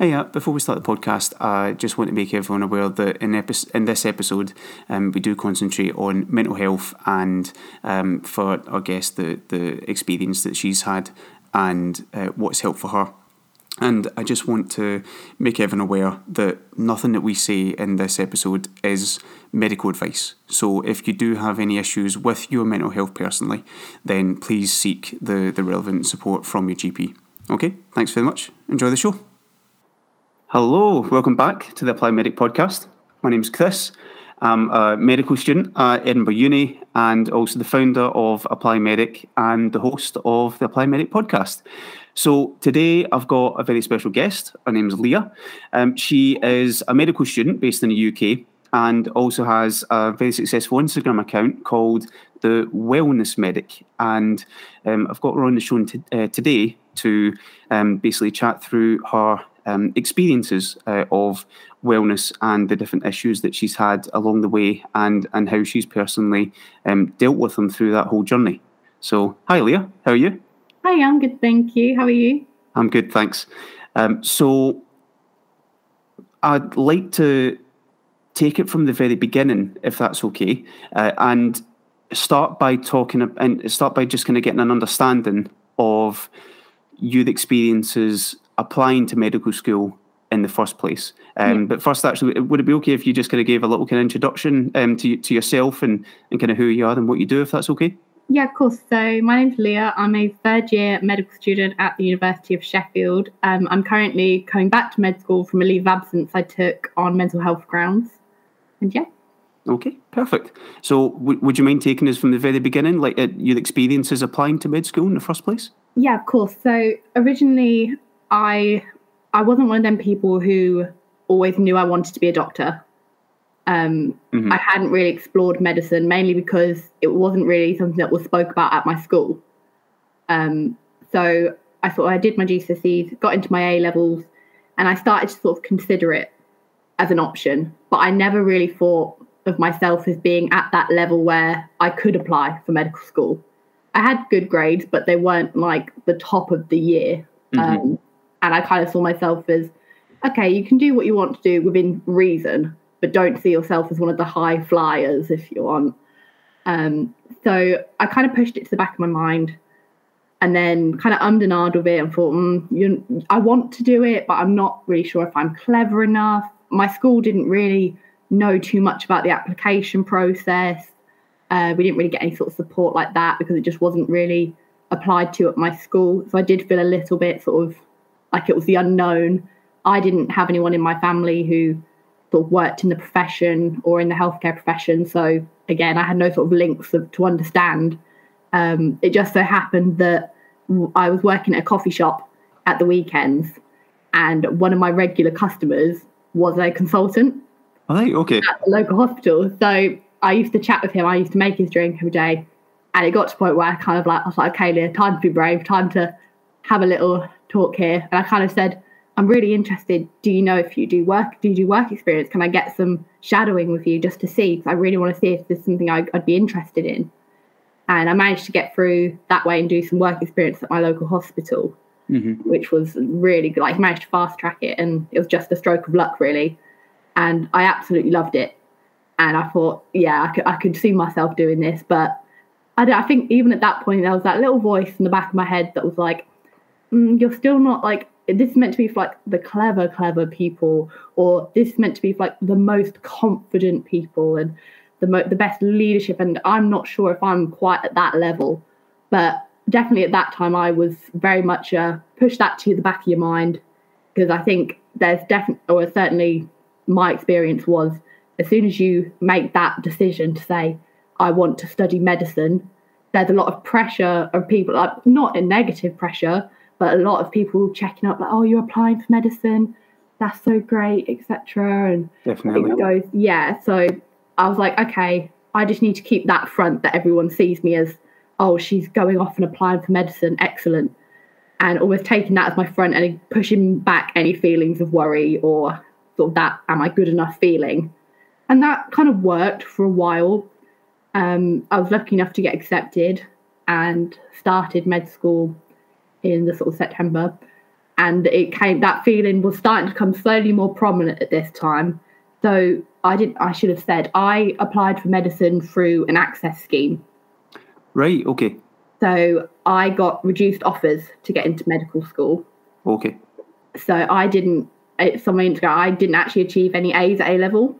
Hey, uh, before we start the podcast, I just want to make everyone aware that in, epi- in this episode, um, we do concentrate on mental health and um, for our guest, the, the experience that she's had and uh, what's helped for her. And I just want to make everyone aware that nothing that we say in this episode is medical advice. So if you do have any issues with your mental health personally, then please seek the, the relevant support from your GP. Okay, thanks very much. Enjoy the show. Hello, welcome back to the Apply Medic podcast. My name is Chris. I'm a medical student at Edinburgh Uni and also the founder of Apply Medic and the host of the Apply Medic podcast. So today I've got a very special guest. Her name is Leah. Um, she is a medical student based in the UK and also has a very successful Instagram account called the Wellness Medic. And um, I've got her on the show t- uh, today to um, basically chat through her um, experiences uh, of wellness and the different issues that she's had along the way and, and how she's personally um, dealt with them through that whole journey. So, hi, Leah. How are you? Hi, I'm good. Thank you. How are you? I'm good, thanks. Um, so, I'd like to take it from the very beginning, if that's okay, uh, and start by talking and start by just kind of getting an understanding of youth experiences applying to medical school in the first place. Um, yeah. But first, actually, would it be okay if you just kind of gave a little kind of introduction um, to to yourself and and kind of who you are and what you do, if that's okay? Yeah, of course. So my name's Leah. I'm a third year medical student at the University of Sheffield. Um, I'm currently coming back to med school from a leave of absence I took on mental health grounds. And yeah. Okay, perfect. So, w- would you mind taking us from the very beginning, like uh, your experiences applying to med school in the first place? Yeah, of course. So, originally, I I wasn't one of them people who always knew I wanted to be a doctor. Um, mm-hmm. I hadn't really explored medicine mainly because it wasn't really something that was spoke about at my school. Um, so I thought I did my GCSEs, got into my A levels, and I started to sort of consider it as an option. But I never really thought of myself as being at that level where I could apply for medical school. I had good grades, but they weren't like the top of the year. Mm-hmm. Um, and I kind of saw myself as, okay, you can do what you want to do within reason, but don't see yourself as one of the high flyers if you want. Um, so I kind of pushed it to the back of my mind and then kind of ummed and ahed with it and thought, mm, you, I want to do it, but I'm not really sure if I'm clever enough. My school didn't really know too much about the application process. Uh, we didn't really get any sort of support like that because it just wasn't really applied to at my school. So I did feel a little bit sort of like it was the unknown. I didn't have anyone in my family who sort of worked in the profession or in the healthcare profession. So again, I had no sort of links of, to understand. Um, it just so happened that I was working at a coffee shop at the weekends, and one of my regular customers was a consultant. Oh, okay. At the local hospital. So I used to chat with him. I used to make his drink every day. And it got to the point where I kind of like, I was like, okay, Leah, time to be brave, time to have a little talk here. And I kind of said, I'm really interested. Do you know if you do work? Do you do work experience? Can I get some shadowing with you just to see? Because I really want to see if there's something I, would be interested in. And I managed to get through that way and do some work experience at my local hospital, mm-hmm. which was really good. Like, I managed to fast track it, and it was just a stroke of luck, really. And I absolutely loved it. And I thought, yeah, I could, I could see myself doing this. But I, I think even at that point, there was that little voice in the back of my head that was like, mm, you're still not like this is meant to be for like the clever, clever people, or this is meant to be for like the most confident people and the mo- the best leadership. And I'm not sure if I'm quite at that level, but definitely at that time I was very much uh, push that to the back of your mind because I think there's definitely, or certainly my experience was, as soon as you make that decision to say I want to study medicine, there's a lot of pressure of people, like not a negative pressure, but a lot of people checking up like, oh, you're applying for medicine, that's so great, etc. And definitely it goes, yeah. So I was like, okay, I just need to keep that front that everyone sees me as, oh, she's going off and applying for medicine, excellent. And always taking that as my front and pushing back any feelings of worry or sort of that, am I good enough feeling? And that kind of worked for a while. Um, I was lucky enough to get accepted and started med school in the sort of September. and it came that feeling was starting to come slowly more prominent at this time. So I didn't. I should have said I applied for medicine through an access scheme. Right. Okay. So I got reduced offers to get into medical school. Okay. So I didn't. Somewhere ago, I didn't actually achieve any A's at A level,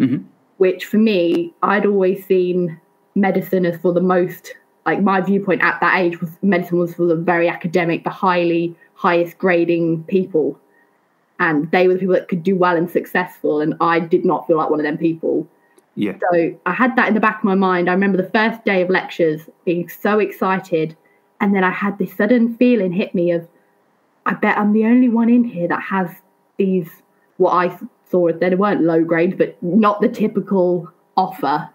mm-hmm. which for me, I'd always seen medicine as for the most. Like my viewpoint at that age was medicine was for the very academic, the highly highest grading people, and they were the people that could do well and successful. And I did not feel like one of them people. Yeah. So I had that in the back of my mind. I remember the first day of lectures being so excited, and then I had this sudden feeling hit me of, I bet I'm the only one in here that has these what I saw they weren't low grades, but not the typical offer.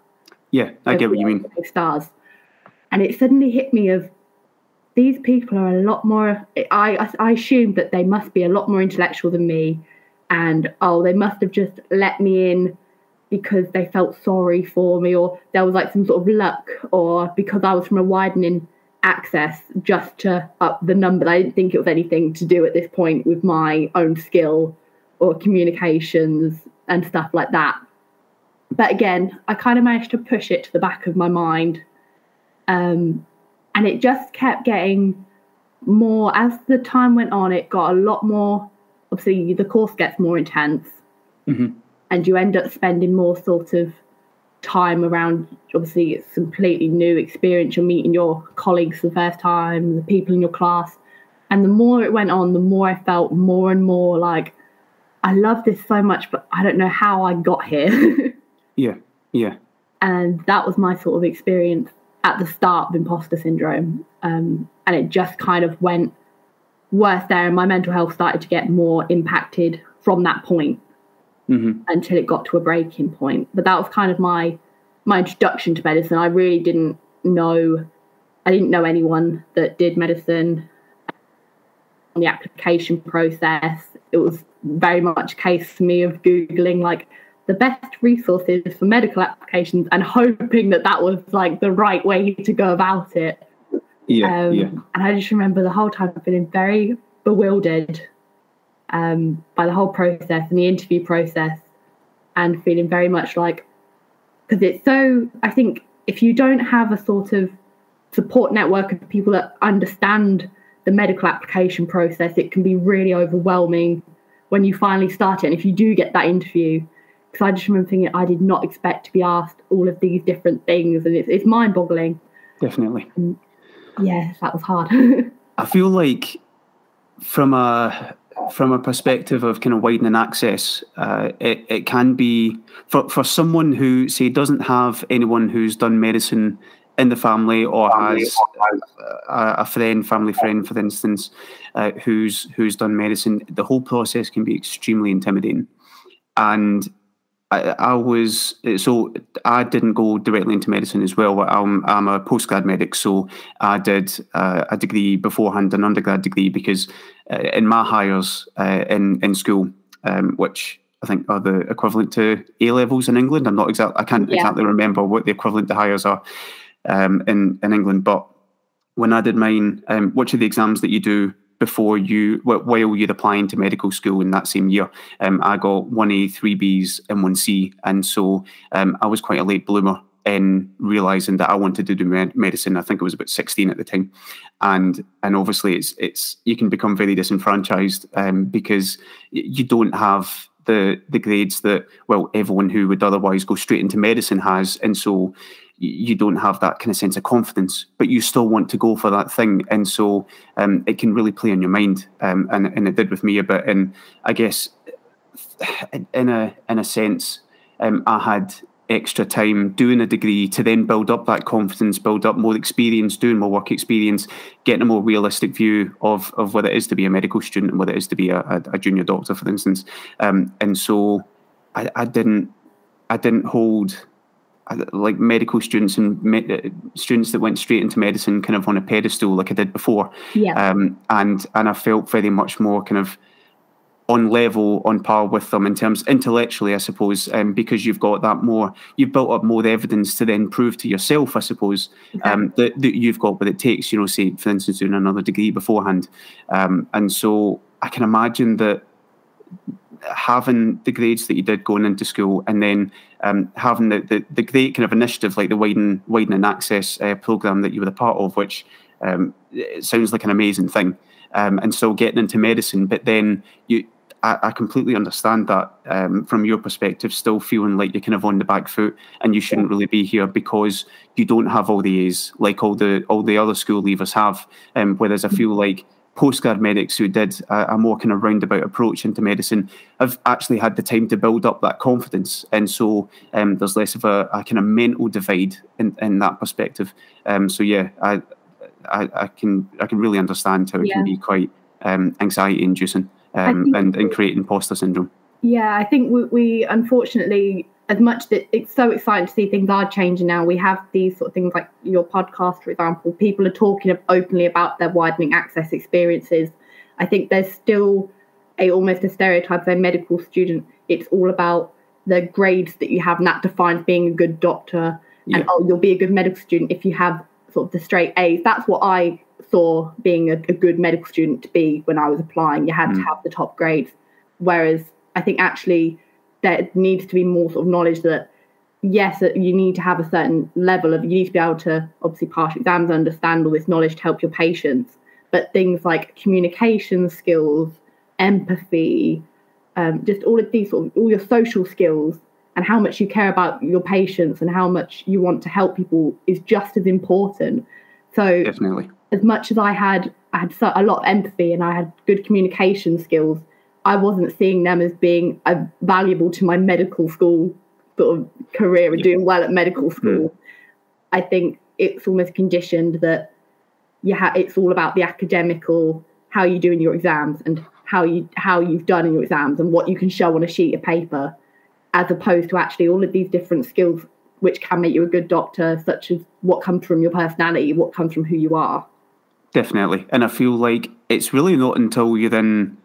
Yeah, I get what you mean. Stars, and it suddenly hit me of these people are a lot more. I I assumed that they must be a lot more intellectual than me, and oh, they must have just let me in because they felt sorry for me or there was like some sort of luck or because I was from a widening access just to up the number. I didn't think it was anything to do at this point with my own skill or communications and stuff like that. But again, I kind of managed to push it to the back of my mind. Um, and it just kept getting more as the time went on, it got a lot more obviously the course gets more intense. Mm-hmm. And you end up spending more sort of time around obviously it's completely new experience. You're meeting your colleagues for the first time the people in your class. And the more it went on the more i felt more and more like i love this so much but i don't know how i got here. Yeah yeah. And that was my sort of experience at the start of imposter syndrome um, and it just kind of went worse there and my mental health started to get more impacted from that point mm-hmm. until it got to a breaking point. But that was kind of my my introduction to medicine. I really didn't know I didn't know anyone that did medicine on the application process. It was very much a case for me of googling like the best resources for medical applications and hoping that that was like the right way to go about it. Yeah, um, yeah. And I just remember the whole time feeling very bewildered um, by the whole process and the interview process and feeling very much like because it's so i think if you don't have a sort of support network of people that understand the medical application process it can be really overwhelming when you finally start it and if you do get that interview because i just remember thinking i did not expect to be asked all of these different things and it's, it's mind-boggling. Definitely. And yeah that was hard. I feel like from a from a perspective of kind of widening access, uh, it, it can be for, for someone who, say, doesn't have anyone who's done medicine in the family or has a, a friend, family friend, for instance, uh, who's who's done medicine. The whole process can be extremely intimidating, and I, I, was so I didn't go directly into medicine as well. I'm I'm a postgrad medic, so I did uh, a degree beforehand, an undergrad degree, because uh, in my Highers uh, in in school, um, which I think are the equivalent to A levels in England. I'm not exactly I can't yeah. exactly remember what the equivalent to Highers are um, in in England, but when I did mine, um, which are the exams that you do before you while you're applying to medical school in that same year. Um, I got one A, three Bs, and one C, and so um, I was quite a late bloomer in realizing that I wanted to do med- medicine. I think I was about 16 at the time, and and obviously it's it's you can become very disenfranchised um, because you don't have the the grades that well everyone who would otherwise go straight into medicine has, and so you don't have that kind of sense of confidence, but you still want to go for that thing, and so um, it can really play on your mind, um, and and it did with me a bit. And I guess in a in a sense, um, I had extra time doing a degree to then build up that confidence, build up more experience, doing more work experience, getting a more realistic view of of what it is to be a medical student and what it is to be a, a, junior doctor, for instance. Um, and so I, I didn't I didn't hold like medical students and uh, students that went straight into medicine kind of on a pedestal like I did before. Yeah. Um, and and I felt very much more kind of on level, on par with them in terms intellectually, I suppose, um, because you've got that more, you've built up more evidence to then prove to yourself, I suppose, okay. um, that, that you've got what it takes, you know, say, for instance, doing another degree beforehand. Um, and so I can imagine that having the grades that you did going into school and then um, having the, the, the, great kind of initiative like the widen, widening access uh, program that you were a part of, which um, sounds like an amazing thing, um, and still getting into medicine. But then you, I, I completely understand that um, from your perspective, still feeling like you're kind of on the back foot and you shouldn't really be here because you don't have all the A's like all the all the other school leavers have. Um, whereas I feel like postgrad medics who did a, a, more kind of roundabout approach into medicine have actually had the time to build up that confidence. And so um, there's less of a, a, kind of mental divide in, in that perspective. Um, so yeah, I, I, I, can I can really understand how it yeah. can be quite um, anxiety inducing um, and, and create imposter syndrome. Yeah, I think we, we unfortunately as much that it's so exciting to see things are changing now. We have these sort of things like your podcast, for example. People are talking openly about their widening access experiences. I think there's still a almost a stereotype of a medical student. It's all about the grades that you have, and that defines being a good doctor. Yeah. And oh, you'll be a good medical student if you have sort of the straight A's. That's what I saw being a, a good medical student to be when I was applying. You had mm. to have the top grades. Whereas I think actually there needs to be more sort of knowledge that yes, you need to have a certain level of you need to be able to obviously pass exams, understand all this knowledge to help your patients. But things like communication skills, empathy, um, just all of these sort of all your social skills and how much you care about your patients and how much you want to help people is just as important. So definitely, as much as I had I had a lot of empathy and I had good communication skills, I wasn't seeing them as being uh, valuable to my medical school sort of career and doing well at medical school. Mm. I think it's almost conditioned that you ha- it's all about the academical, how you do in your exams and how you how you've done in your exams and what you can show on a sheet of paper, as opposed to actually all of these different skills which can make you a good doctor, such as what comes from your personality, what comes from who you are. Definitely, and I feel like it's really not until you then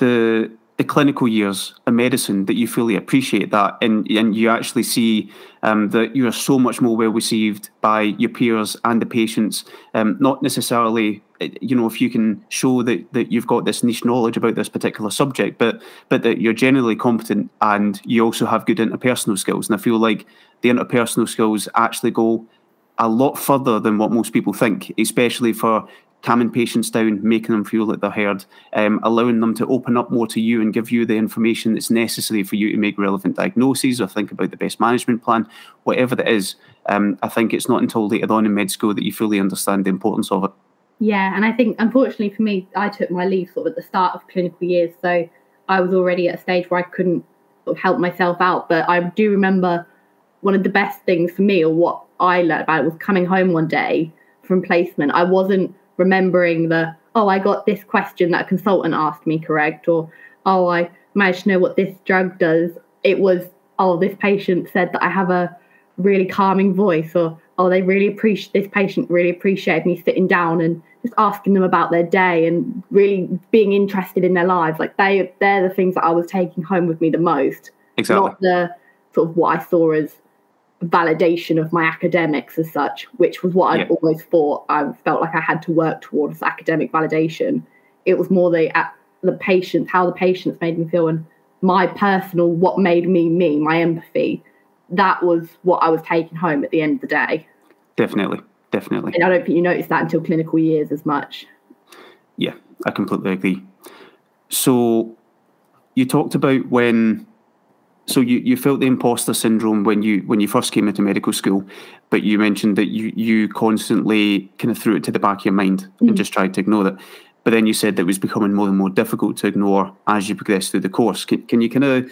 the the clinical years of medicine that you fully appreciate that and, and you actually see um, that you are so much more well received by your peers and the patients. Um, not necessarily you know if you can show that, that you've got this niche knowledge about this particular subject but but that you're generally competent and you also have good interpersonal skills. And i feel like the interpersonal skills actually go a lot further than what most people think especially for calming patients down, making them feel like they're heard, um, allowing them to open up more to you and give you the information that's necessary for you to make relevant diagnoses or think about the best management plan, whatever that is. Um, I think it's not until later on in med school that you fully understand the importance of it. Yeah, and I think unfortunately for me, I took my leave sort of at the start of clinical years, so I was already at a stage where I couldn't sort of help myself out. But I do remember one of the best things for me, or what I learned about it, was coming home one day from placement. I wasn't remembering the oh i got this question that a consultant asked me correct? Or oh i managed to know what this drug does. It was oh this patient said that i have a really calming voice or oh they really appreciate this patient really appreciated me sitting down and just asking them about their day and really being interested in their lives. Like they they're the things that i was taking home with me the most. Exactly. Not the sort of what i saw as validation of my academics as such, which was what yeah. I'd always thought. I felt like I had to work towards academic validation. It was more the uh, the patients, how the patients made me feel, and my personal what made me me, my empathy. That was what I was taking home at the end of the day. Definitely, definitely. And I don't think you notice that until clinical years as much. Yeah, I completely agree. So you talked about when so you, you felt the imposter syndrome when you when you first came into medical school, but you mentioned that you you constantly kind of threw it to the back of your mind mm. and just tried to ignore it. But then you said that it was becoming more and more difficult to ignore as you progressed through the course. Can, can you kind of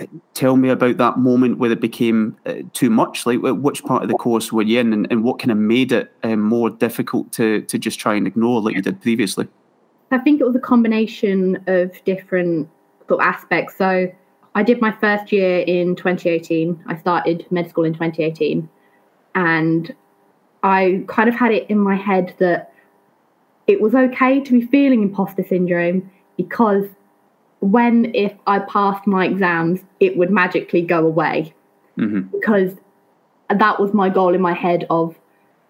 uh, tell me about that moment where it became uh, too much? Like, which part of the course were you in, and, and what kind of made it um, more difficult to to just try and ignore like you did previously? I think it was a combination of different sort of aspects. So I did my first year in 2018. I started med school in 2018. And I kind of had it in my head that it was okay to be feeling imposter syndrome because when, if I passed my exams, it would magically go away. Mm-hmm. Because that was my goal in my head of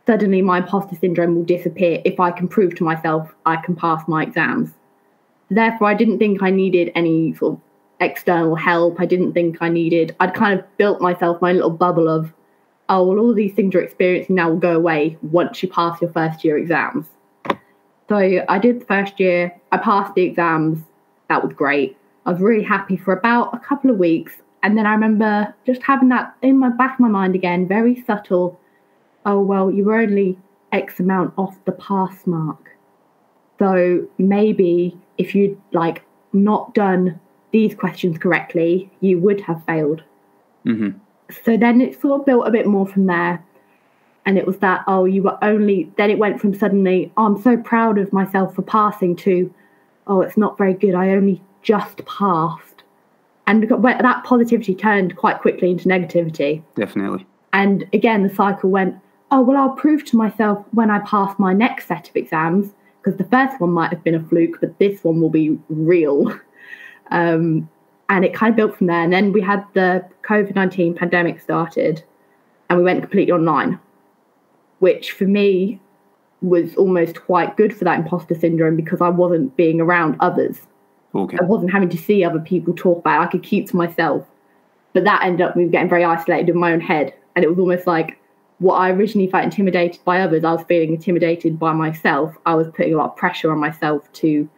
suddenly my imposter syndrome will disappear if I can prove to myself I can pass my exams. Therefore, I didn't think I needed any sort of external help. I didn't think I needed, I'd kind of built myself my little bubble of, oh, well, all these things you're experiencing now will go away once you pass your first year exams. So I did the first year, I passed the exams, that was great. I was really happy for about a couple of weeks. And then I remember just having that in my back of my mind again, very subtle. Oh, well, you were only X amount off the pass mark. So maybe if you'd like not done these questions correctly, you would have failed. Mm-hmm. So then it sort of built a bit more from there. And it was that, oh, you were only, then it went from suddenly, oh, I'm so proud of myself for passing to, oh, it's not very good. I only just passed. And that positivity turned quite quickly into negativity. Definitely. And again, the cycle went, oh, well, I'll prove to myself when I pass my next set of exams, because the first one might have been a fluke, but this one will be real. Um, and it kind of built from there. And then we had the COVID 19 pandemic started, and we went completely online, which for me was almost quite good for that imposter syndrome because I wasn't being around others. Okay. I wasn't having to see other people talk about it. I could keep to myself. But that ended up me getting very isolated in my own head. And it was almost like what I originally felt intimidated by others, I was feeling intimidated by myself. I was putting a lot of pressure on myself to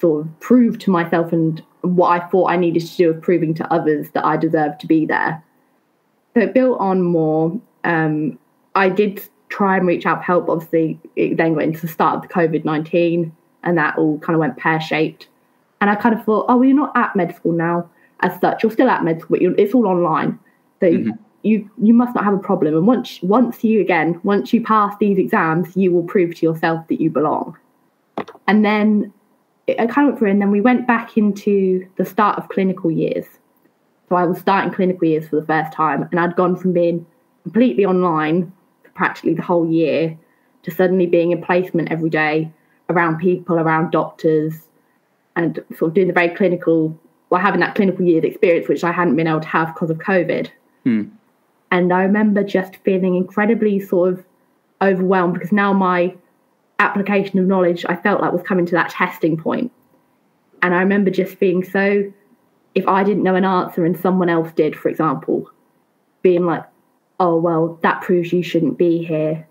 sort of prove to myself and what I thought I needed to do of proving to others that I deserved to be there. So it built on more. Um, I did try and reach out for help. Obviously, it then went into the start of the COVID 19 and that all kind of went pear shaped. And I kind of thought, oh, well, you're not at med school now as such. You're still at med school, but it's all online. So mm-hmm. you you must not have a problem. And once once you again, once you pass these exams, you will prove to yourself that you belong. And then I kind of went through, and then we went back into the start of clinical years. So I was starting clinical years for the first time, and I'd gone from being completely online for practically the whole year to suddenly being in placement every day around people, around doctors, and sort of doing the very clinical, well, having that clinical years experience, which I hadn't been able to have because of COVID. Hmm. And I remember just feeling incredibly sort of overwhelmed because now my application of knowledge I felt like was coming to that testing point. And I remember just being so, if I didn't know an answer and someone else did, for example, being like, oh, well, that proves you shouldn't be here.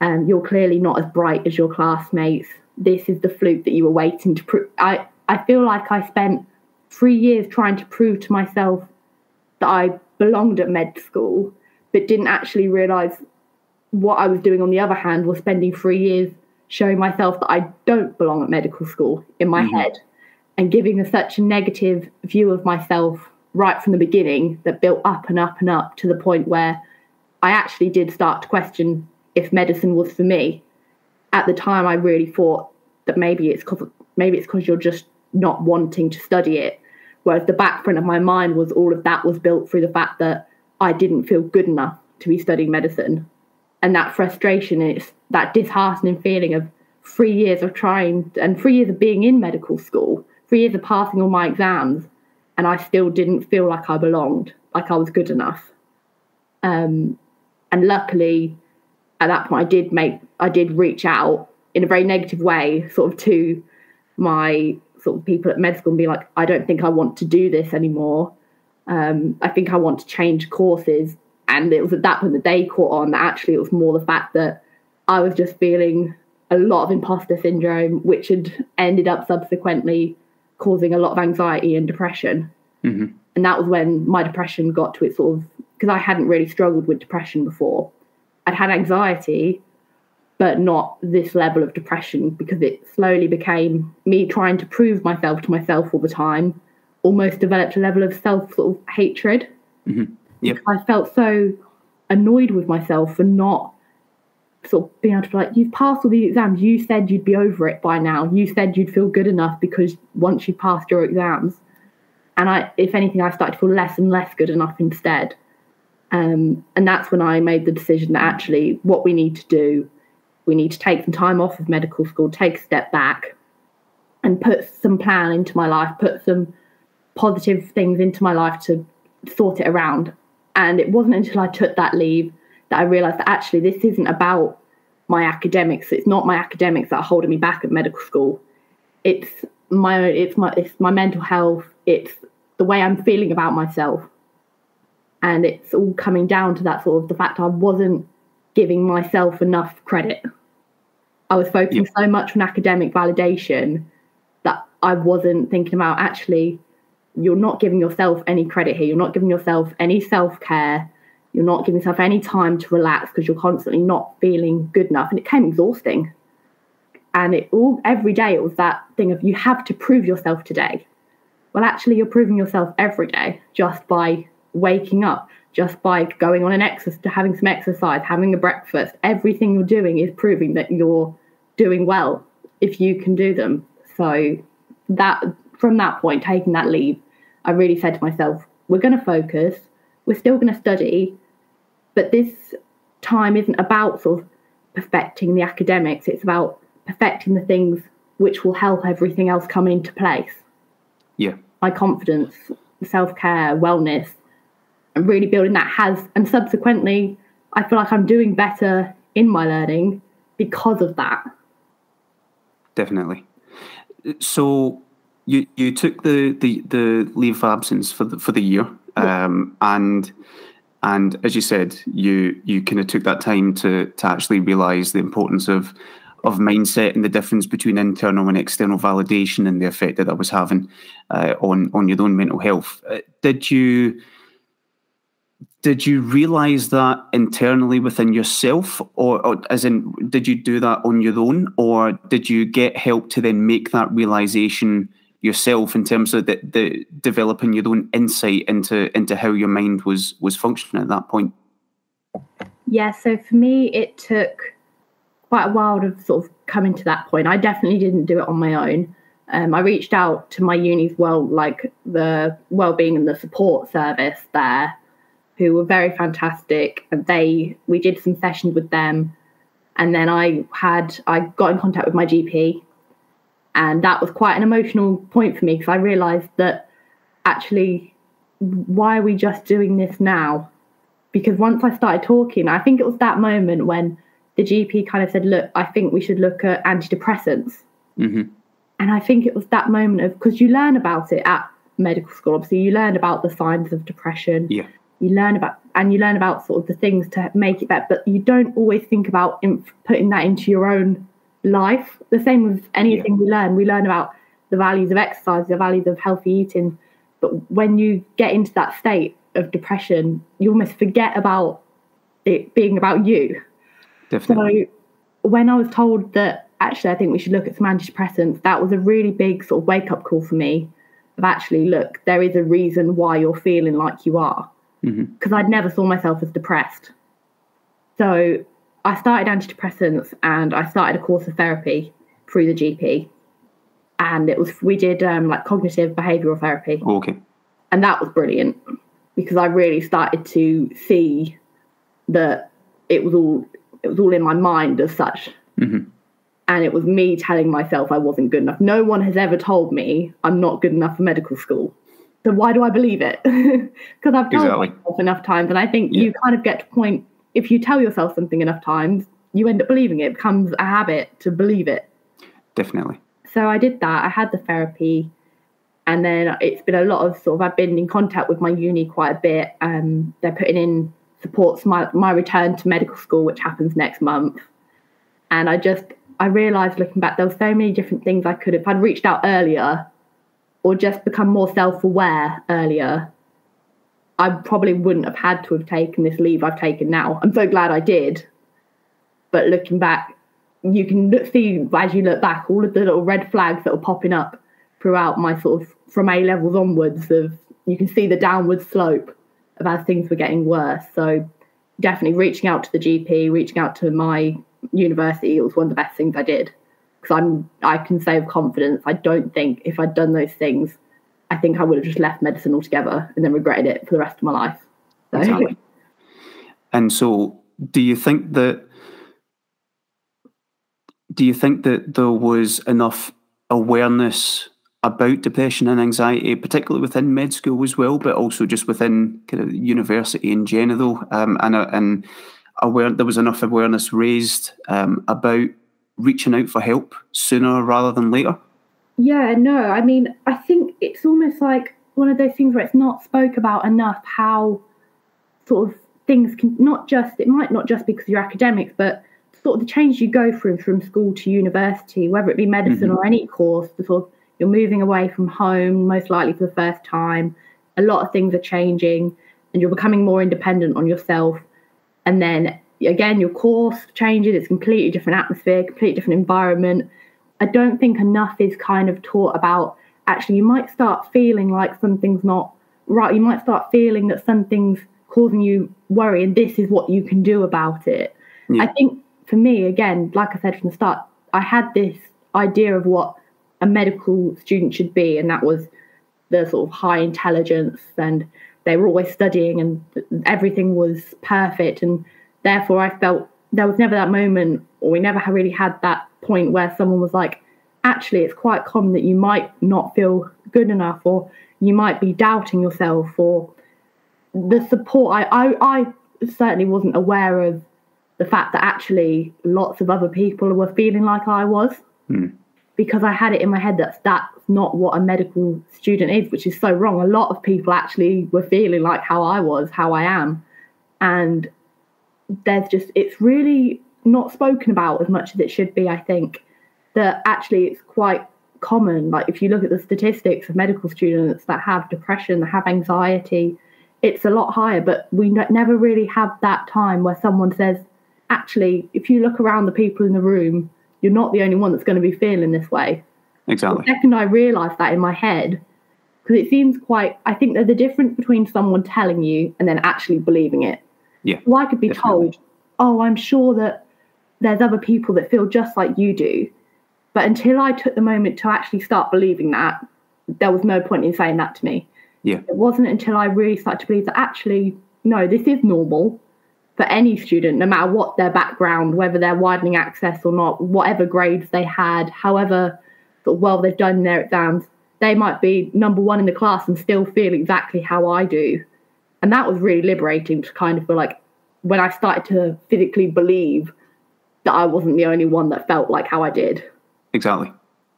Um, you're clearly not as bright as your classmates. This is the fluke that you were waiting to prove. I, I feel like I spent three years trying to prove to myself that I belonged at med school, but didn't actually realize what I was doing on the other hand was spending three years showing myself that I don't belong at medical school in my mm-hmm. head and giving a, such a negative view of myself right from the beginning that built up and up and up to the point where I actually did start to question if medicine was for me. At the time, I really thought that maybe it's because maybe it's because you're just not wanting to study it. Whereas the back front of my mind was all of that was built through the fact that I didn't feel good enough to be studying medicine. And that frustration is that disheartening feeling of three years of trying and three years of being in medical school, three years of passing all my exams, and I still didn't feel like I belonged, like I was good enough. Um, and luckily, at that point, I did make, I did reach out in a very negative way, sort of to my sort of people at med school and be like, I don't think I want to do this anymore. Um, I think I want to change courses. And it was at that point that they caught on that actually it was more the fact that I was just feeling a lot of imposter syndrome, which had ended up subsequently causing a lot of anxiety and depression. Mm-hmm. And that was when my depression got to its sort of because I hadn't really struggled with depression before. I'd had anxiety, but not this level of depression because it slowly became me trying to prove myself to myself all the time, almost developed a level of self sort of hatred. Mm-hmm. Yep. I felt so annoyed with myself for not sort of being able to be like, you've passed all these exams. You said you'd be over it by now. You said you'd feel good enough because once you passed your exams. And I, if anything, I started to feel less and less good enough instead. Um, and that's when I made the decision that actually what we need to do we need to take some time off of medical school, take a step back, and put some plan into my life, put some positive things into my life to sort it around. And it wasn't until I took that leave that I realized that actually this isn't about my academics. It's not my academics that are holding me back at medical school. It's my it's my it's my mental health. It's the way I'm feeling about myself, and it's all coming down to that sort of the fact I wasn't giving myself enough credit. I was focusing so much on academic validation that I wasn't thinking about actually you're not giving yourself any credit here. You're not giving yourself any self care. You're not giving yourself any time to relax because you're constantly not feeling good enough. And it came exhausting. And it all every day it was that thing of you have to prove yourself today. Well, actually, you're proving yourself every day just by waking up, just by going on an exercise, having some exercise, having a breakfast. Everything you're doing is proving that you're doing well if you can do them. So that from that point, taking that leave, I really said to myself, we're going to focus, we're still going to study, but this time isn't about sort of perfecting the academics, it's about perfecting the things which will help everything else come into place. Yeah. My confidence, self care, wellness, and really building that has, and subsequently, I feel like I'm doing better in my learning because of that. Definitely. So, you you took the the, the leave of absence for the for the year, um, and and as you said, you you kind of took that time to to actually realise the importance of of mindset and the difference between internal and external validation and the effect that that was having uh, on on your own mental health. Uh, did you did you realize that internally within yourself or, or, as in did you do that on your own or did you get help to then make that realization yourself in terms of the, the developing your own insight into into how your mind was was functioning at that point? Yeah so for me it took quite a while to sort of come into that point. I definitely didn't do it on my own. Um, i reached out to my uni's well like the well-being and the support service there who were very fantastic. And they we did some sessions with them. And then i had i got in contact with my gp and that was quite an emotional point for me because I realized that actually, why are we just doing this now? Because once I started talking, I think it was that moment when the GP kind of said, Look, I think we should look at antidepressants. Mm-hmm. And I think it was that moment of because you learn about it at medical school, obviously, you learn about the signs of depression. Yeah. You learn about, and you learn about sort of the things to make it better, but you don't always think about inf- putting that into your own life. The same with anything yeah. we learn. We learn about the values of exercise, the values of healthy eating. But when you get into that state of depression, you almost forget about it being about you. Definitely. So when I was told that actually I think we should look at some antidepressants, that was a really big sort of wake up call for me of actually, look, there is a reason why you're feeling like you are. Because mm-hmm. I'd never saw myself as depressed. So I started antidepressants and I started a course of therapy through the GP. And it was we did um, like cognitive behavioral therapy. Okay. And that was brilliant because I really started to see that it was all it was all in my mind as such. Mm-hmm. And it was me telling myself I wasn't good enough. No one has ever told me I'm not good enough for medical school. So why do I believe it? Because I've told exactly. myself enough times, and I think yeah. you kind of get to point if you tell yourself something enough times, you end up believing it. It becomes a habit to believe it. Definitely. So I did that. I had the therapy, and then it's been a lot of sort of. I've been in contact with my uni quite a bit. Um, they're putting in supports my my return to medical school, which happens next month. And I just I realised looking back, there were so many different things I could have. If I'd reached out earlier, or just become more self aware earlier, I probably wouldn't have had to have taken this leave I've taken now. I'm so glad I did. But looking back, you can see as you look back all of the little red flags that were popping up throughout my sort of from A levels onwards of you can see the downward slope of as things were getting worse. So definitely reaching out to the GP, reaching out to my university, was one of the best things I did. Because I'm I can say with confidence, I don't think if I'd done those things I think I would have just left medicine altogether and then regretted it for the rest of my life. So. Exactly. And so, do you think that? Do you think that there was enough awareness about depression and anxiety, particularly within med school as well, but also just within kind of university in general, um, and uh, and aware there was enough awareness raised um, about reaching out for help sooner rather than later? Yeah, no, I mean, I think it's almost like one of those things where it's not spoke about enough how sort of things can not just it might not just be because your academics, but sort of the change you go through from school to university, whether it be medicine mm-hmm. or any course, the sort of you're moving away from home most likely for the first time. A lot of things are changing and you're becoming more independent on yourself. And then again, your course changes, it's completely different atmosphere, completely different environment. I don't think enough is kind of taught about actually you might start feeling like something's not right. You might start feeling that something's causing you worry and this is what you can do about it. Yeah. I think for me, again, like I said from the start, I had this idea of what a medical student should be, and that was the sort of high intelligence, and they were always studying, and everything was perfect. And therefore, I felt there was never that moment, or we never really had that point where someone was like, actually, it's quite common that you might not feel good enough, or you might be doubting yourself, or the support. I, I, I certainly wasn't aware of the fact that actually lots of other people were feeling like I was mm. because I had it in my head that that's not what a medical student is, which is so wrong. A lot of people actually were feeling like how I was, how I am. And there's just, it's really not spoken about as much as it should be, I think, that actually it's quite common. Like if you look at the statistics of medical students that have depression, that have anxiety, it's a lot higher, but we never really have that time where someone says, actually, if you look around the people in the room, you're not the only one that's going to be feeling this way. Exactly. The second I realised that in my head, because it seems quite, I think there's a difference between someone telling you and then actually believing it. Yeah. Well, I could be definitely. told, oh, I'm sure that there's other people that feel just like you do. But until I took the moment to actually start believing that, there was no point in saying that to me. Yeah. It wasn't until I really started to believe that actually, no, this is normal for any student, no matter what their background, whether they're widening access or not, whatever grades they had, however sort of well they've done their exams, they might be number one in the class and still feel exactly how I do. And that was really liberating to kind of feel like when I started to physically believe that I wasn't the only one that felt like how I did. Exactly.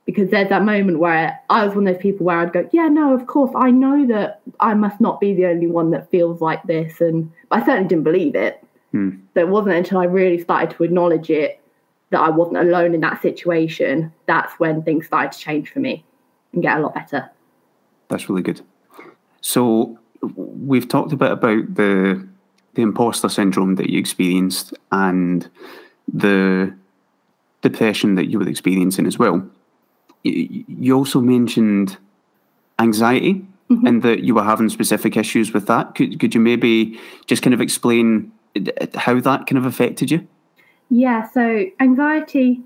Because there's that moment where I was one of those people where I'd go, yeah, no, of course, I know that I must not be the only one that feels like this. And I certainly didn't believe it. Hmm. So it wasn't until I really started to acknowledge it that I wasn't alone in that situation. That's when things started to change for me and get a lot better. That's really good. So we've talked a bit about the the imposter syndrome that you experienced and the depression that you were experiencing as well. You also mentioned anxiety mm-hmm. and that you were having specific issues with that. Could could you maybe just kind of explain how that kind of affected you? Yeah, so anxiety,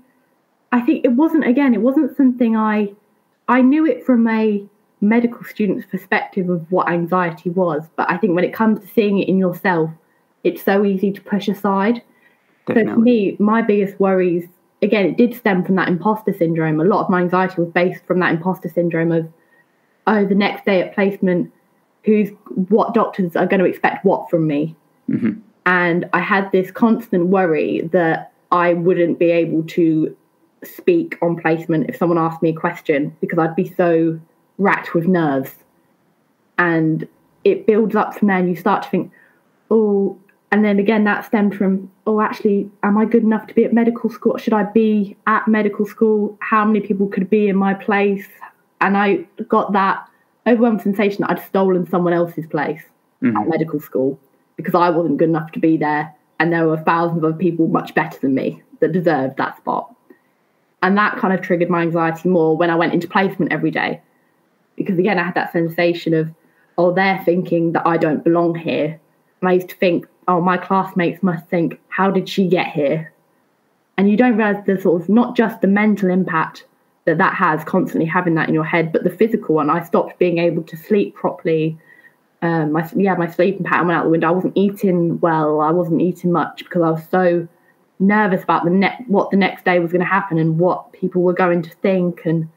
I think it wasn't again, it wasn't something I I knew it from a medical student's perspective of what anxiety was, but I think when it comes to seeing it in yourself, it's so easy to push aside. Definitely. So for me, my biggest worries again, it did stem from that imposter syndrome. A lot of my anxiety was based from that imposter syndrome of, oh, the next day at placement, who's what doctors are going to expect what from me. Mm-hmm. And I had this constant worry that I wouldn't be able to speak on placement if someone asked me a question because I'd be so racked with nerves. And it builds up from there, and you start to think, oh, and then again, that stemmed from, oh, actually, am I good enough to be at medical school? Should I be at medical school? How many people could be in my place? And I got that overwhelming sensation that I'd stolen someone else's place mm-hmm. at medical school because I wasn't good enough to be there, and there were thousands of other people much better than me that deserved that spot. And that kind of triggered my anxiety more when I went into placement every day. Because again, I had that sensation of, oh, they're thinking that I don't belong here. And I used to think, oh, my classmates must think, how did she get here? And you don't realize the sort of not just the mental impact that that has constantly having that in your head, but the physical one. I stopped being able to sleep properly um, my yeah, my sleeping pattern went out the window. I wasn't eating well. I wasn't eating much because I was so nervous about the what the next day was going to happen and what people were going to think and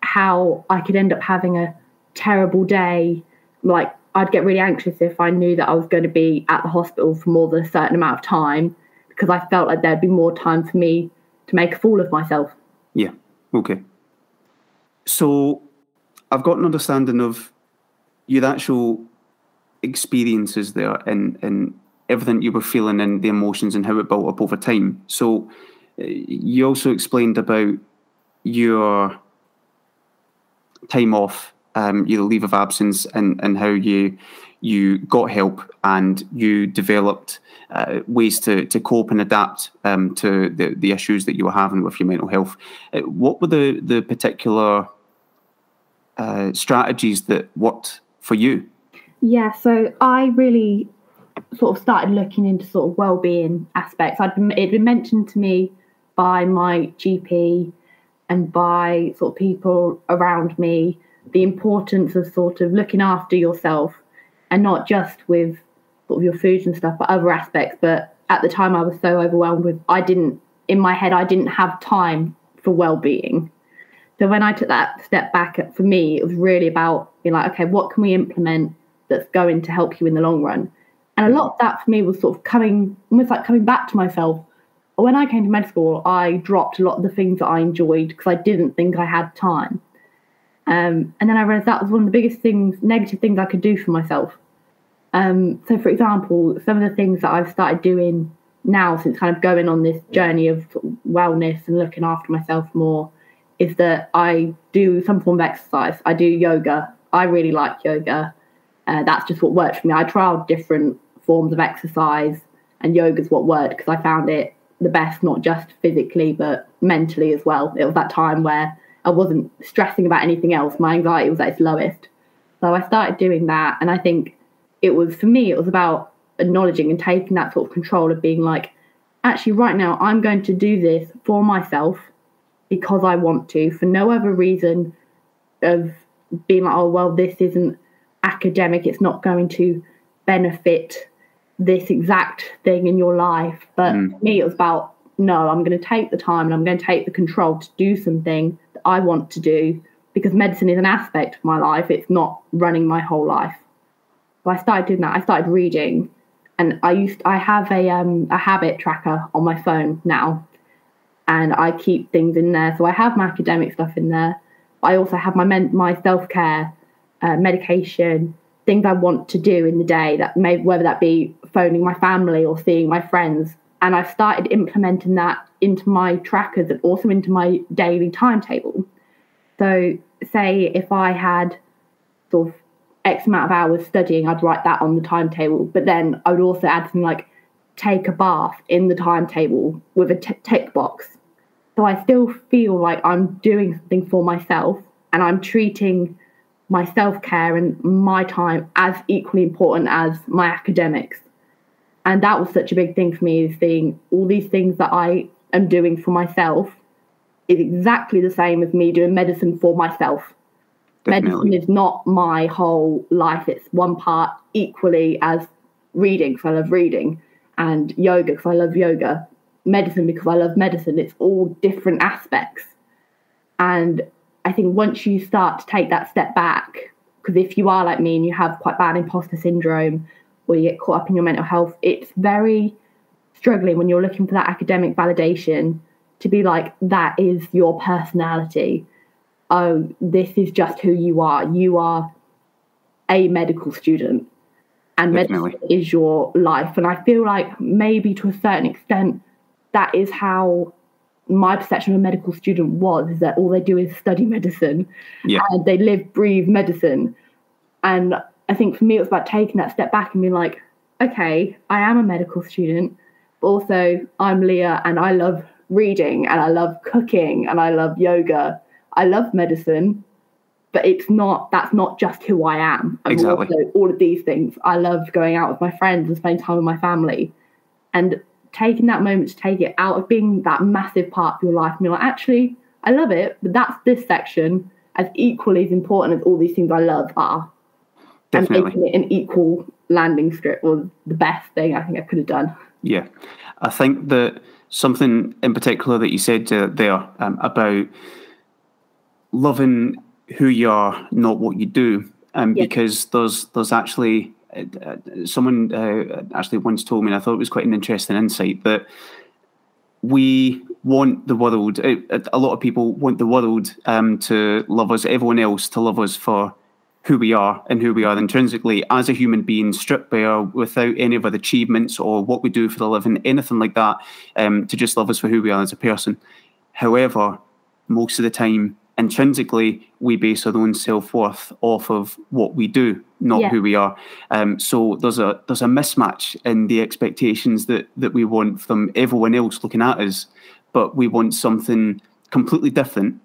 how I could end up having a terrible day. Like I'd get really anxious if I knew that I was going to be at the hospital for more than a certain amount of time because I felt like there'd be more time for me to make a fool of myself. Yeah. Okay. so I've got an understanding of your actual experiences there and and everything you were feeling and the emotions and how it built up over time. So uh, you also explained about your time off, um, your leave of absence, and and how you you got help and you developed uh, ways to, to cope and adapt um, to the, the issues that you were having with your mental health. Uh, what were the, the particular uh, strategies that worked for you? Yeah, so I really sort of started looking into sort of well-being aspects. I'd been, it'd been mentioned to me by my GP and by sort of people around me the importance of sort of looking after yourself and not just with sort of your foods and stuff, but other aspects. But at the time, I was so overwhelmed with I didn't in my head I didn't have time for well-being. So when I took that step back, for me, it was really about being like, okay, what can we implement that's going to help you in the long run? And a lot of that for me was sort of coming, almost like coming back to myself. When I came to med school, I dropped a lot of the things that I enjoyed because I didn't think I had time. Um, and then I realized that was one of the biggest things, negative things I could do for myself. Um, so, for example, some of the things that I've started doing now since kind of going on this journey of wellness and looking after myself more is that I do some form of exercise. I do yoga. I really like yoga. Uh, that's just what worked for me. I tried different forms of exercise, and yoga is what worked because I found it the best, not just physically, but mentally as well. It was that time where I wasn't stressing about anything else. My anxiety was at its lowest. So I started doing that. And I think it was, for me, it was about acknowledging and taking that sort of control of being like, actually, right now, I'm going to do this for myself because I want to, for no other reason of being like, oh, well, this isn't academic, it's not going to benefit this exact thing in your life. But mm. me, it was about, no, I'm going to take the time and I'm going to take the control to do something I want to do because medicine is an aspect of my life, it's not running my whole life. So I started doing that. I started reading and I used I have a um a habit tracker on my phone now and I keep things in there. So I have my academic stuff in there. I also have my men- my self care, uh, medication, things I want to do in the day. That may whether that be phoning my family or seeing my friends. And I've started implementing that into my trackers and also into my daily timetable. So, say if I had sort of X amount of hours studying, I'd write that on the timetable. But then I would also add something like take a bath in the timetable with a t- tick box. So I still feel like I'm doing something for myself and I'm treating my self care and my time as equally important as my academics. And that was such a big thing for me is seeing all these things that I am doing for myself is exactly the same as me doing medicine for myself. Definitely. Medicine is not my whole life, it's one part equally as reading, because I love reading and yoga because I love yoga, medicine because I love medicine. It's all different aspects. And I think once you start to take that step back, because if you are like me and you have quite bad imposter syndrome or you get caught up in your mental health, it's very struggling when you're looking for that academic validation to be like, that is your personality. Oh, this is just who you are. You are a medical student and Definitely. medicine is your life. And I feel like maybe to a certain extent, that is how my perception of a medical student was is that all they do is study medicine yeah. and they live, breathe medicine. And I think for me, it was about taking that step back and being like, okay, I am a medical student, but also I'm Leah and I love reading and I love cooking and I love yoga. I love medicine but it's not that's not just who I am. I'm exactly. also all of these things. I love going out with my friends and spending time with my family. And taking that moment to take it out of being that massive part of your life and be like, actually, I love it, but that's this section as equally as important as all these things I love are. Definitely. And making it an equal landing strip was the best thing I think I could have done. Yeah. I think that something in particular that you said uh, there um, about loving who you are, not what you do. Um, yeah. Because there's there's actually uh, uh, someone uh, actually once told me, and I thought it was quite an interesting insight that we want the world. A, a lot of people want the world um, to love us, everyone else to love us for who we are and who we are intrinsically as a human being, stripped bare without any of our achievements or what we do for the living, anything like that, um, to just love us for who we are as a person. However, most of the time, intrinsically, we base our own self worth off of what we do, not yeah. who we are. Um, so there's a there's a mismatch in the expectations that that we want from everyone else looking at us, but we want something completely different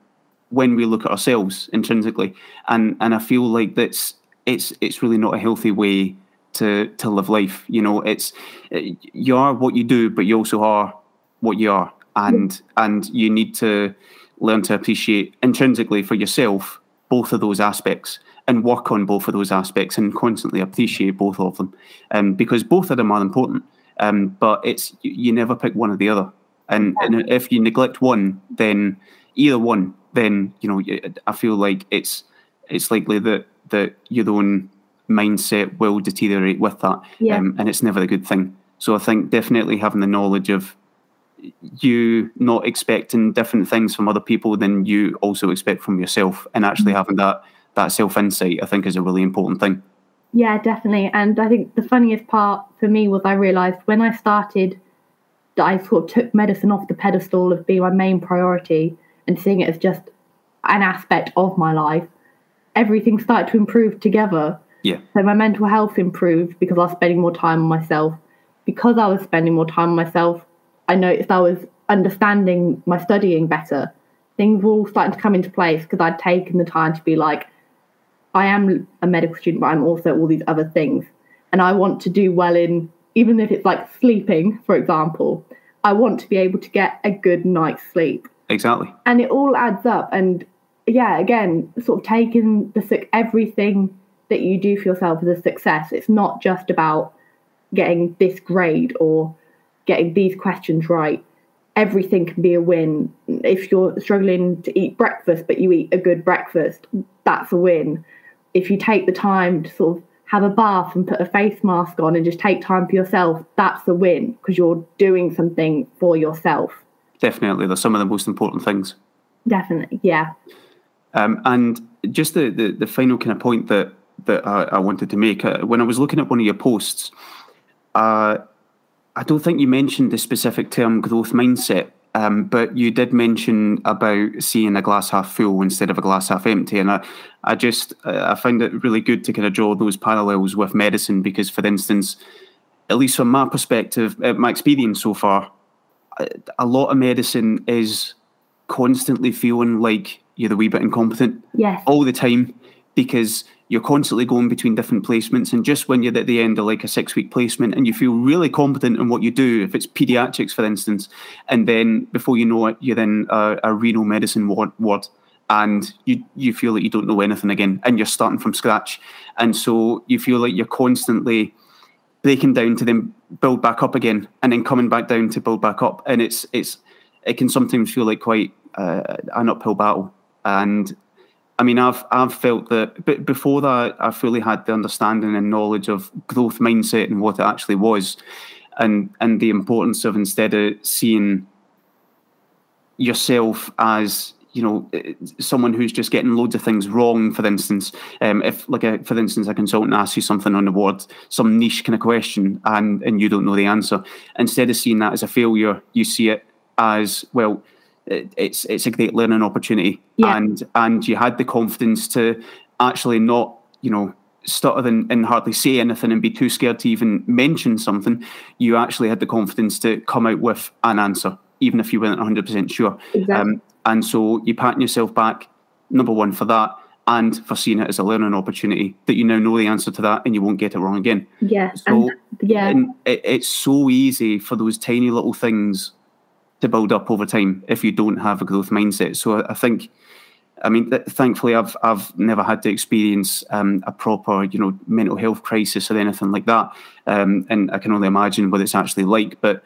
when we look at ourselves intrinsically, and and I feel like that's it's it's really not a healthy way to to live life. You know, it's you are what you do, but you also are what you are, and and you need to learn to appreciate intrinsically for yourself both of those aspects and work on both of those aspects and constantly appreciate both of them, um, because both of them are important. Um, but it's you never pick one or the other, and, and if you neglect one, then either one then you know I feel like it's it's likely that that your own mindset will deteriorate with that, yeah. um, and it's never a good thing. So I think definitely having the knowledge of you not expecting different things from other people than you also expect from yourself, and actually mm-hmm. having that that self insight, I think, is a really important thing. Yeah, definitely. And I think the funniest part for me was I realised when I started that I sort of took medicine off the pedestal of being my main priority and seeing it as just an aspect of my life, everything started to improve together. Yeah. So my mental health improved because I was spending more time on myself. Because I was spending more time on myself, I noticed I was understanding my studying better. Things were all starting to come into place because I'd taken the time to be like, I am a medical student, but I'm also all these other things. And I want to do well in, even if it's like sleeping, for example, I want to be able to get a good night's sleep. Exactly. And it all adds up. And yeah, again, sort of taking the everything that you do for yourself as a success. It's not just about getting this grade or getting these questions right. Everything can be a win. If you're struggling to eat breakfast, but you eat a good breakfast, that's a win. If you take the time to sort of have a bath and put a face mask on and just take time for yourself, that's a win because you're doing something for yourself definitely they're some of the most important things. Definitely, yeah. Um, and just the, the, the final kind of point that that I, I wanted to make uh, when I was looking at one of your posts, uh, I don't think you mentioned the specific term growth mindset, um, but you did mention about seeing a glass half full instead of a glass half empty, and I, I just I find it really good to kind of draw those parallels with medicine because, for instance, at least from my perspective, uh, my experience so far, a lot of medicine is constantly feeling like you're the wee bit incompetent yes. all the time because you're constantly going between different placements and just when you're at the end of like a six week placement and you feel really competent in what you do if it's pediatrics for instance and then before you know it you're then a, a renal medicine ward, ward and you you feel like you don't know anything again and you're starting from scratch and so you feel like you're constantly breaking down to then build back up again and then coming back down to build back up. And it's it's it can sometimes feel like quite uh, an uphill battle. And I mean I've I've felt that but before that I fully had the understanding and knowledge of growth mindset and what it actually was and and the importance of instead of seeing yourself as you know someone who's just getting loads of things wrong for instance um, if like a, for instance a consultant asks you something on the ward some niche kind of question and and you don't know the answer instead of seeing that as a failure you see it as well it's it's a great learning opportunity yeah. and and you had the confidence to actually not you know stutter and, and hardly say anything and be too scared to even mention something you actually had the confidence to come out with an answer even if you weren't 100% sure exactly. um, and so you patting yourself back, number one, for that, and for seeing it as a learning opportunity that you now know the answer to that and you won't get it wrong again. Yeah. So, and, yeah. And it, it's so easy for those tiny little things to build up over time if you don't have a growth mindset. So I think. I mean, th- thankfully, I've I've never had to experience um, a proper, you know, mental health crisis or anything like that, um, and I can only imagine what it's actually like. But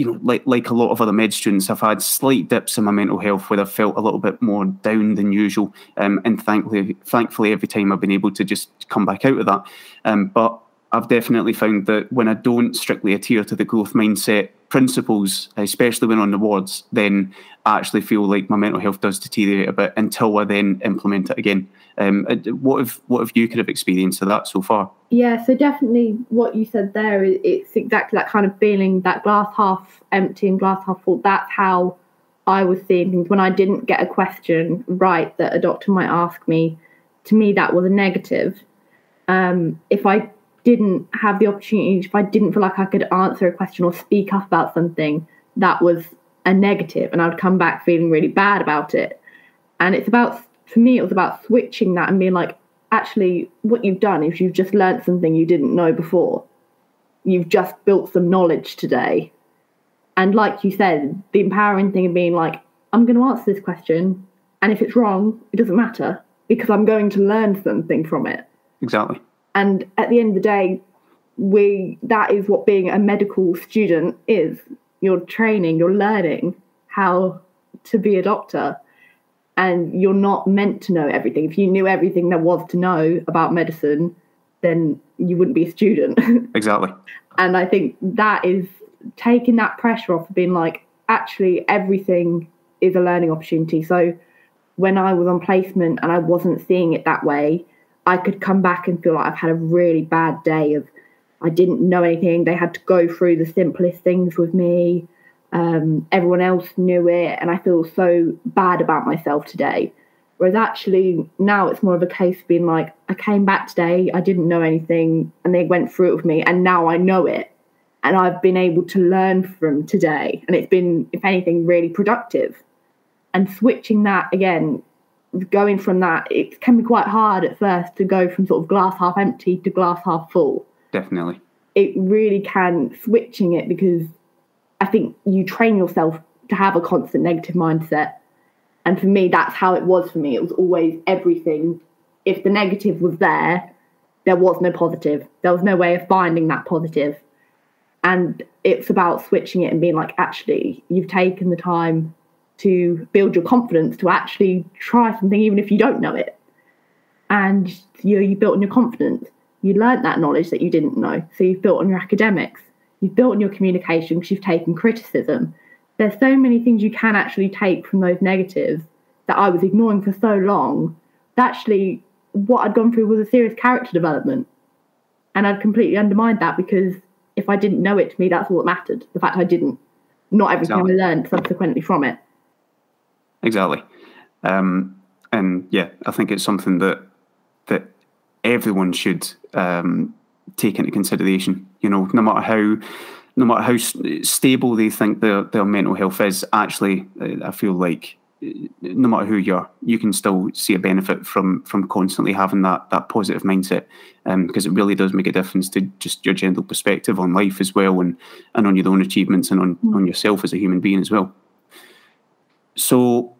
you know, like like a lot of other med students, I've had slight dips in my mental health where I've felt a little bit more down than usual. Um, and thankfully, thankfully, every time I've been able to just come back out of that. Um, but I've definitely found that when I don't strictly adhere to the growth mindset principles, especially when on the wards, then I actually feel like my mental health does deteriorate a bit until I then implement it again. Um, uh, what have what have you kind of experienced of that so far? Yeah, so definitely what you said there, it's exactly that kind of feeling, that glass half empty and glass half full. That's how I was seeing things when I didn't get a question right that a doctor might ask me. To me, that was a negative. Um, if I didn't have the opportunity, if I didn't feel like I could answer a question or speak up about something, that was a negative, and I'd come back feeling really bad about it. And it's about, for me, it was about switching that and being like, actually, what you've done is you've just learned something you didn't know before. You've just built some knowledge today. And like you said, the empowering thing of being like, I'm going to answer this question, and if it's wrong, it doesn't matter because I'm going to learn something from it. Exactly. And at the end of the day, we that is what being a medical student is. You're training, you're learning how to be a doctor. And you're not meant to know everything. If you knew everything there was to know about medicine, then you wouldn't be a student. Exactly. and I think that is taking that pressure off of being like, actually, everything is a learning opportunity. So when I was on placement and I wasn't seeing it that way, I could come back and feel like I've had a really bad day of I didn't know anything. They had to go through the simplest things with me. Um, everyone else knew it, and I feel so bad about myself today. Whereas actually now it's more of a case of being like, I came back today, I didn't know anything, and they went through it with me, and now I know it. And I've been able to learn from today. And it's been, if anything, really productive. And switching that again going from that, it can be quite hard at first to go from sort of glass half empty to glass half full. Definitely. It really can switching it because I think you train yourself to have a constant negative mindset. And for me, that's how it was for me. It was always everything. If the negative was there, there was no positive. There was no way of finding that positive. And it's about switching it and being like, actually, you've taken the time to build your confidence to actually try something even if you don't know it. And you you built on your confidence. You learned that knowledge that you didn't know. So you've built on your academics. You've built on your communication because you've taken criticism. There's so many things you can actually take from those negatives that I was ignoring for so long. That actually, what I'd gone through was a serious character development. And I'd completely undermined that because if I didn't know it to me, that's all that mattered. The fact I didn't, not everything exactly. I learned subsequently from it exactly. Um, and yeah, I think it's something that that everyone should um, take into consideration. You know, no matter how no matter how stable they think their their mental health is, actually, uh, I feel like uh, no matter who you are, you can still see a benefit from from constantly having that that positive mindset, because um, it really does make a difference to just your general perspective on life as well, and and on your own achievements and on mm. on yourself as a human being as well. So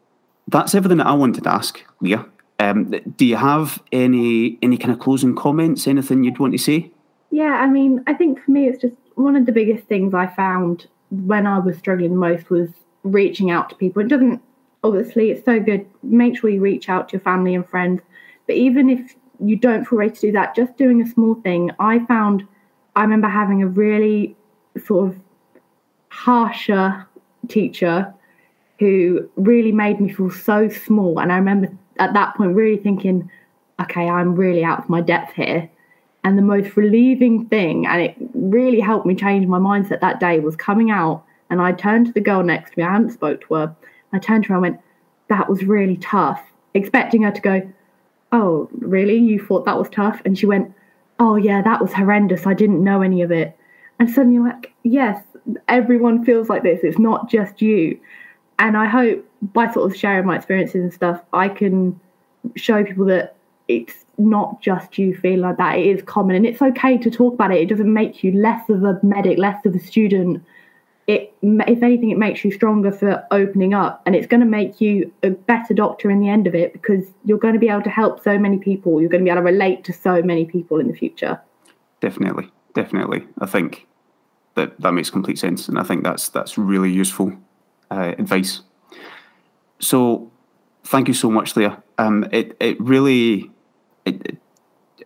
that's everything that I wanted to ask, Leah. Um, do you have any any kind of closing comments? Anything you'd want to say? Yeah, I mean, I think for me, it's just one of the biggest things I found when I was struggling the most was reaching out to people. It doesn't obviously it's so good. Make sure you reach out to your family and friends. But even if you don't feel ready to do that, just doing a small thing. I found I remember having a really sort of harsher teacher who really made me feel so small. And I remember at that point really thinking, okay, I'm really out of my depth here. And the most relieving thing, and it really helped me change my mindset that day, was coming out and I turned to the girl next to me. I hadn't spoke to her. I turned to her and went, that was really tough, expecting her to go, oh, really? You thought that was tough? And she went, oh, yeah, that was horrendous. I didn't know any of it. And suddenly, like, yes, everyone feels like this. It's not just you and I hope by sort of sharing my experiences and stuff, I can show people that it's not just you feeling like that. It is common, and it's okay to talk about it. It doesn't make you less of a medic, less of a student. It, if anything, it makes you stronger for opening up, and it's going to make you a better doctor in the end of it because you're going to be able to help so many people. You're going to be able to relate to so many people in the future. Definitely, definitely. I think that that makes complete sense, and I think that's that's really useful uh, advice. So, thank you so much, Leah. Um, it it really it,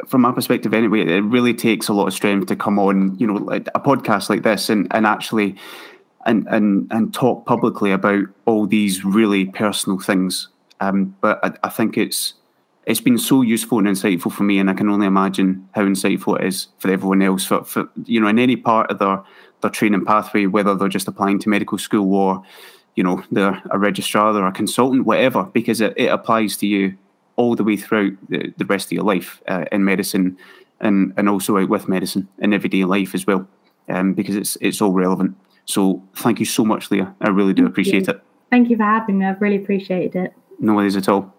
from my perspective anyway, it really takes a lot of strength to come on, you know, a podcast like this and, and actually and, and and talk publicly about all these really personal things. Um, but I, I think it's it's been so useful and insightful for me, and I can only imagine how insightful it is for everyone else. For, for you know, in any part of their their training pathway, whether they're just applying to medical school or you know they're a registrar, they're a consultant, whatever, because it, it applies to you all the way throughout the, the rest of your life uh, in medicine, and and also out with medicine in everyday life as well, um, because it's it's all relevant. So thank you so much, Leah. I really do Thank appreciate you. it. Thank you for having me. I've really appreciated it. No worries at all.